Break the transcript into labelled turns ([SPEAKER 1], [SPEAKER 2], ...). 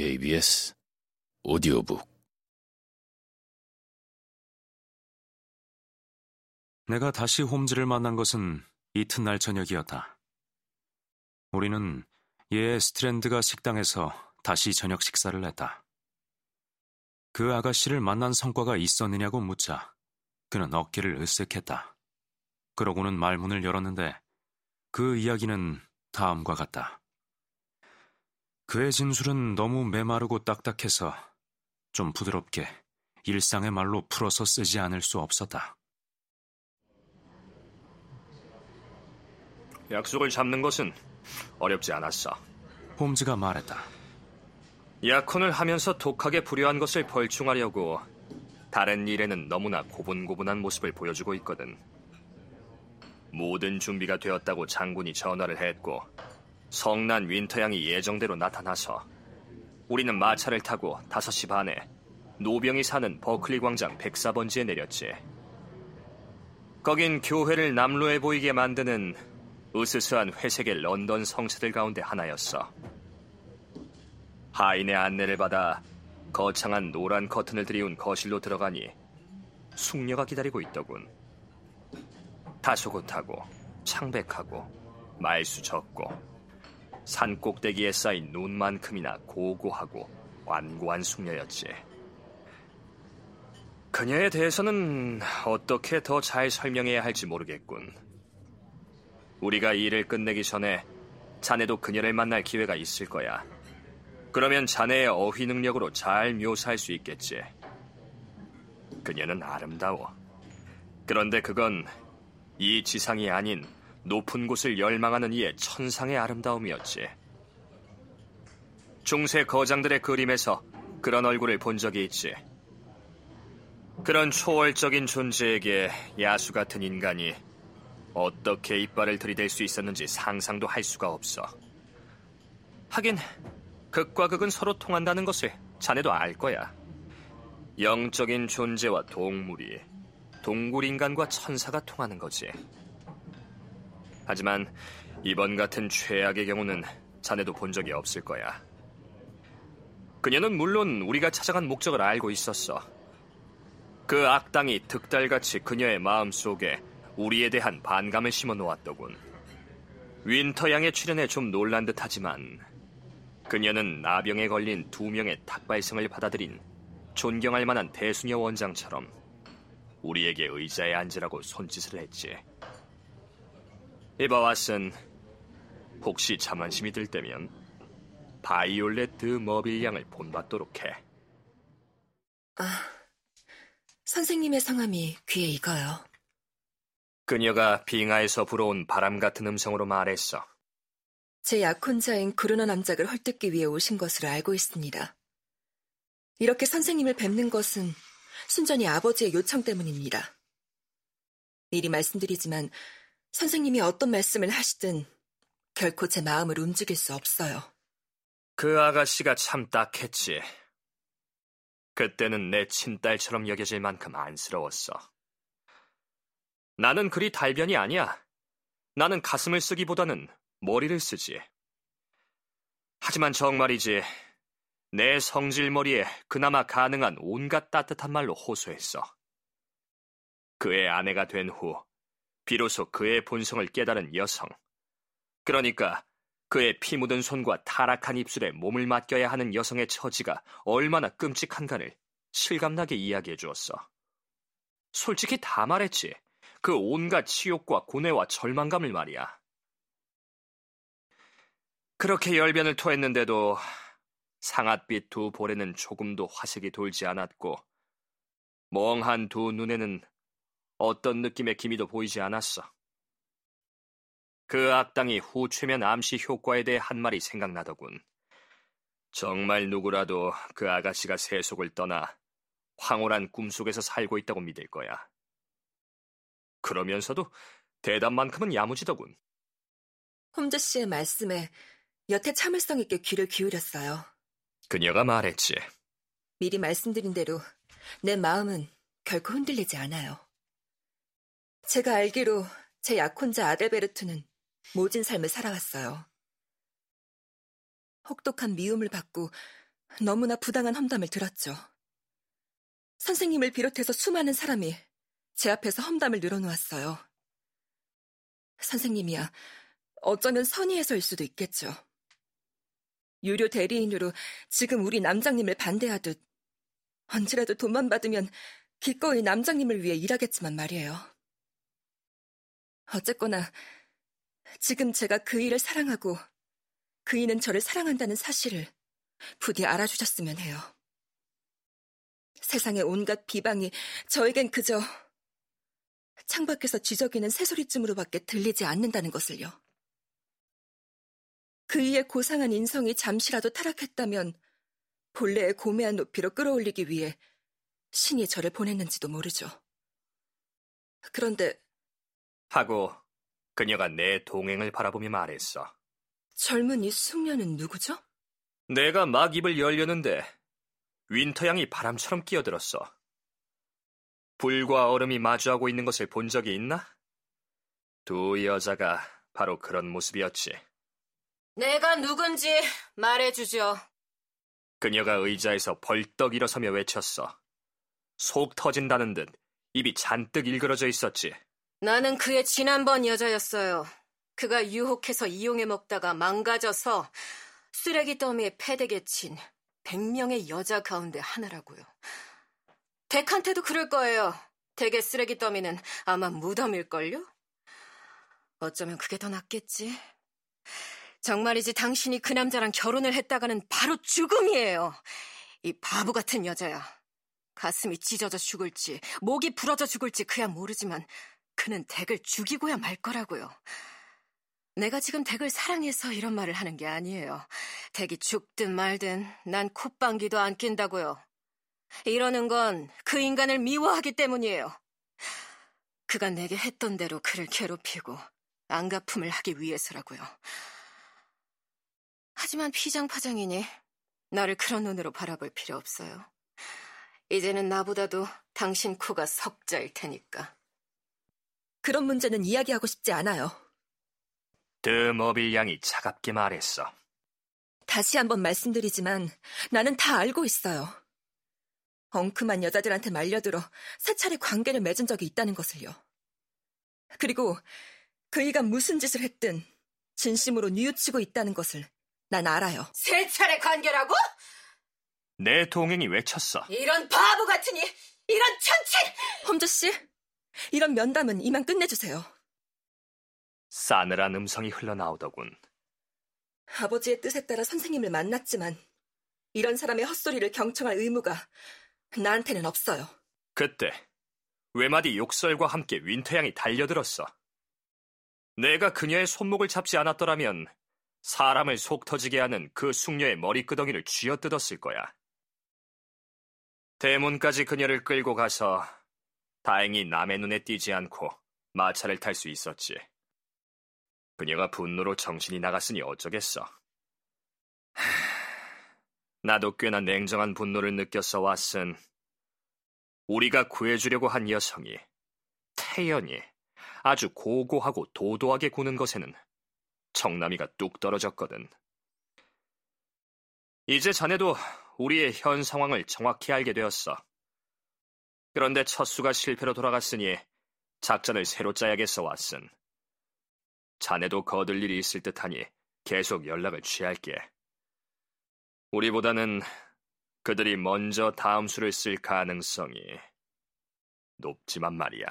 [SPEAKER 1] KBS 오디오북
[SPEAKER 2] 내가 다시 홈즈를 만난 것은 이튿날 저녁이었다. 우리는 예 스트랜드가 식당에서 다시 저녁 식사를 했다. 그 아가씨를 만난 성과가 있었느냐고 묻자 그는 어깨를 으쓱했다. 그러고는 말문을 열었는데 그 이야기는 다음과 같다. 그의 진술은 너무 메마르고 딱딱해서 좀 부드럽게 일상의 말로 풀어서 쓰지 않을 수 없었다.
[SPEAKER 3] 약속을 잡는 것은 어렵지 않았어.
[SPEAKER 2] 홈즈가 말했다.
[SPEAKER 3] 약혼을 하면서 독하게 불효한 것을 벌충하려고 다른 일에는 너무나 고분고분한 모습을 보여주고 있거든. 모든 준비가 되었다고 장군이 전화를 했고 성난 윈터양이 예정대로 나타나서 우리는 마차를 타고 5시 반에 노병이 사는 버클리 광장 104번지에 내렸지. 거긴 교회를 남로해 보이게 만드는 으스스한 회색의 런던 성체들 가운데 하나였어. 하인의 안내를 받아 거창한 노란 커튼을 들이운 거실로 들어가니 숙녀가 기다리고 있더군. 다소곳하고 창백하고 말수 적고 산 꼭대기에 쌓인 눈만큼이나 고고하고 완고한 숙녀였지. 그녀에 대해서는 어떻게 더 잘 설명해야 할지 모르겠군. 우리가 일을 끝내기 전에 자네도 그녀를 만날 기회가 있을 거야. 그러면 자네의 어휘 능력으로 잘 묘사할 수 있겠지. 그녀는 아름다워. 그런데 그건 이 지상이 아닌 높은 곳을 열망하는 이의 천상의 아름다움이었지. 중세 거장들의 그림에서 그런 얼굴을 본 적이 있지. 그런 초월적인 존재에게 야수 같은 인간이 어떻게 이빨을 들이댈 수 있었는지 상상도 할 수가 없어. 하긴 극과 극은 서로 통한다는 것을 자네도 알 거야. 영적인 존재와 동물이 동굴 인간과 천사가 통하는 거지. 하지만 이번 같은 최악의 경우는 자네도 본 적이 없을 거야. 그녀는 물론 우리가 찾아간 목적을 알고 있었어. 그 악당이 득달같이 그녀의 마음 속에 우리에 대한 반감을 심어 놓았더군. 윈터 양의 출현에 좀 놀란 듯 하지만 그녀는 나병에 걸린 두 명의 탁발성을 받아들인 존경할 만한 대수녀 원장처럼 우리에게 의자에 앉으라고 손짓을 했지. 이봐 왓슨, 혹시 자만심이 들 때면 바이올렛 드 머빌 양을 본받도록 해.
[SPEAKER 4] 아, 선생님의 성함이 귀에 익어요.
[SPEAKER 3] 그녀가 빙하에서 불어온 바람 같은 음성으로 말했어.
[SPEAKER 4] 제 약혼자인 그루너 남작을 헐뜯기 위해 오신 것으로 알고 있습니다. 이렇게 선생님을 뵙는 것은 순전히 아버지의 요청 때문입니다. 미리 말씀드리지만 선생님이 어떤 말씀을 하시든 결코 제 마음을 움직일 수 없어요.
[SPEAKER 3] 그 아가씨가 참 딱했지. 그때는 내 친딸처럼 여겨질 만큼 안쓰러웠어. 나는 그리 달변이 아니야. 나는 가슴을 쓰기보다는 머리를 쓰지. 하지만 정말이지, 내 성질머리에 그나마 가능한 온갖 따뜻한 말로 호소했어. 그의 아내가 된 후, 비로소 그의 본성을 깨달은 여성. 그러니까 그의 피 묻은 손과 타락한 입술에 몸을 맡겨야 하는 여성의 처지가 얼마나 끔찍한가를 실감나게 이야기해 주었어. 솔직히 다 말했지. 그 온갖 치욕과 고뇌와 절망감을 말이야. 그렇게 열변을 토했는데도 상앗빛 두 볼에는 조금도 화색이 돌지 않았고 멍한 두 눈에는 어떤 느낌의 기미도 보이지 않았어. 그 악당이 후최면 암시 효과에 대해 한 말이 생각나더군. 정말 누구라도 그 아가씨가 세속을 떠나 황홀한 꿈속에서 살고 있다고 믿을 거야. 그러면서도 대답만큼은 야무지더군.
[SPEAKER 4] 홈즈 씨의 말씀에 여태 참을성 있게 귀를 기울였어요.
[SPEAKER 3] 그녀가 말했지.
[SPEAKER 4] 미리 말씀드린 대로 내 마음은 결코 흔들리지 않아요. 제가 알기로 제 약혼자 아델베르트는 모진 삶을 살아왔어요. 혹독한 미움을 받고 너무나 부당한 험담을 들었죠. 선생님을 비롯해서 수많은 사람이 제 앞에서 험담을 늘어놓았어요. 선생님이야, 어쩌면 선의해서일 수도 있겠죠. 유료 대리인으로 지금 우리 남장님을 반대하듯 언제라도 돈만 받으면 기꺼이 남장님을 위해 일하겠지만 말이에요. 어쨌거나 지금 제가 그 일을 사랑하고 그 이는 저를 사랑한다는 사실을 부디 알아주셨으면 해요. 세상의 온갖 비방이 저에겐 그저 창밖에서 쥐저기는 새소리쯤으로밖에 들리지 않는다는 것을요. 그이의 고상한 인성이 잠시라도 타락했다면 본래의 고매한 높이로 끌어올리기 위해 신이 저를 보냈는지도 모르죠. 그런데
[SPEAKER 3] 하고 그녀가 내 동행을 바라보며 말했어.
[SPEAKER 4] 젊은 이 숙녀는 누구죠?
[SPEAKER 3] 내가 막 입을 열려는데 윈터양이 바람처럼 끼어들었어. 불과 얼음이 마주하고 있는 것을 본 적이 있나? 두 여자가 바로 그런 모습이었지.
[SPEAKER 5] 내가 누군지 말해주죠.
[SPEAKER 3] 그녀가 의자에서 벌떡 일어서며 외쳤어. 속 터진다는 듯 입이 잔뜩 일그러져 있었지.
[SPEAKER 5] 나는 그의 지난번 여자였어요. 그가 유혹해서 이용해 먹다가 망가져서 쓰레기 더미에 패대게 친 100명의 여자 가운데 하나라고요. 덱한테도 그럴 거예요. 덱의 쓰레기 더미는 아마 무덤일걸요? 어쩌면 그게 더 낫겠지. 정말이지 당신이 그 남자랑 결혼을 했다가는 바로 죽음이에요. 이 바보 같은 여자야. 가슴이 찢어져 죽을지, 목이 부러져 죽을지 그야 모르지만 그는 덱을 죽이고야 말 거라고요. 내가 지금 덱을 사랑해서 이런 말을 하는 게 아니에요. 덱이 죽든 말든 난 콧방귀도 안 낀다고요. 이러는 건 그 인간을 미워하기 때문이에요. 그가 내게 했던 대로 그를 괴롭히고 안가품을 하기 위해서라고요. 하지만 피장파장이니 나를 그런 눈으로 바라볼 필요 없어요. 이제는 나보다도 당신 코가 석자일 테니까.
[SPEAKER 4] 그런 문제는 이야기하고 싶지 않아요.
[SPEAKER 3] 드머빌 양이 차갑게 말했어.
[SPEAKER 4] 다시 한번 말씀드리지만 나는 다 알고 있어요. 엉큼한 여자들한테 말려들어 세 차례 관계를 맺은 적이 있다는 것을요. 그리고 그이가 무슨 짓을 했든 진심으로 뉘우치고 있다는 것을 난 알아요.
[SPEAKER 5] 세 차례 관계라고?
[SPEAKER 3] 내 동행이 외쳤어.
[SPEAKER 5] 이런 바보 같으니! 이런 천치!
[SPEAKER 4] 험조 씨, 이런 면담은 이만 끝내주세요.
[SPEAKER 3] 싸늘한 음성이 흘러나오더군.
[SPEAKER 4] 아버지의 뜻에 따라 선생님을 만났지만 이런 사람의 헛소리를 경청할 의무가 나한테는 없어요.
[SPEAKER 3] 그때 외마디 욕설과 함께 윈터양이 달려들었어. 내가 그녀의 손목을 잡지 않았더라면 사람을 속 터지게 하는 그 숙녀의 머리끄덩이를 쥐어뜯었을 거야. 대문까지 그녀를 끌고 가서 다행히 남의 눈에 띄지 않고 마차를 탈 수 있었지. 그녀가 분노로 정신이 나갔으니 어쩌겠어. 하... 나도 꽤나 냉정한 분노를 느꼈어 왔은 우리가 구해주려고 한 여성이 태연이 아주 고고하고 도도하게 구는 것에는 청남이가 뚝 떨어졌거든. 이제 자네도 우리의 현 상황을 정확히 알게 되었어. 그런데 첫 수가 실패로 돌아갔으니 작전을 새로 짜야겠어, 왓슨. 자네도 거들 일이 있을 듯하니 계속 연락을 취할게. 우리보다는 그들이 먼저 다음 수를 쓸 가능성이 높지만 말이야.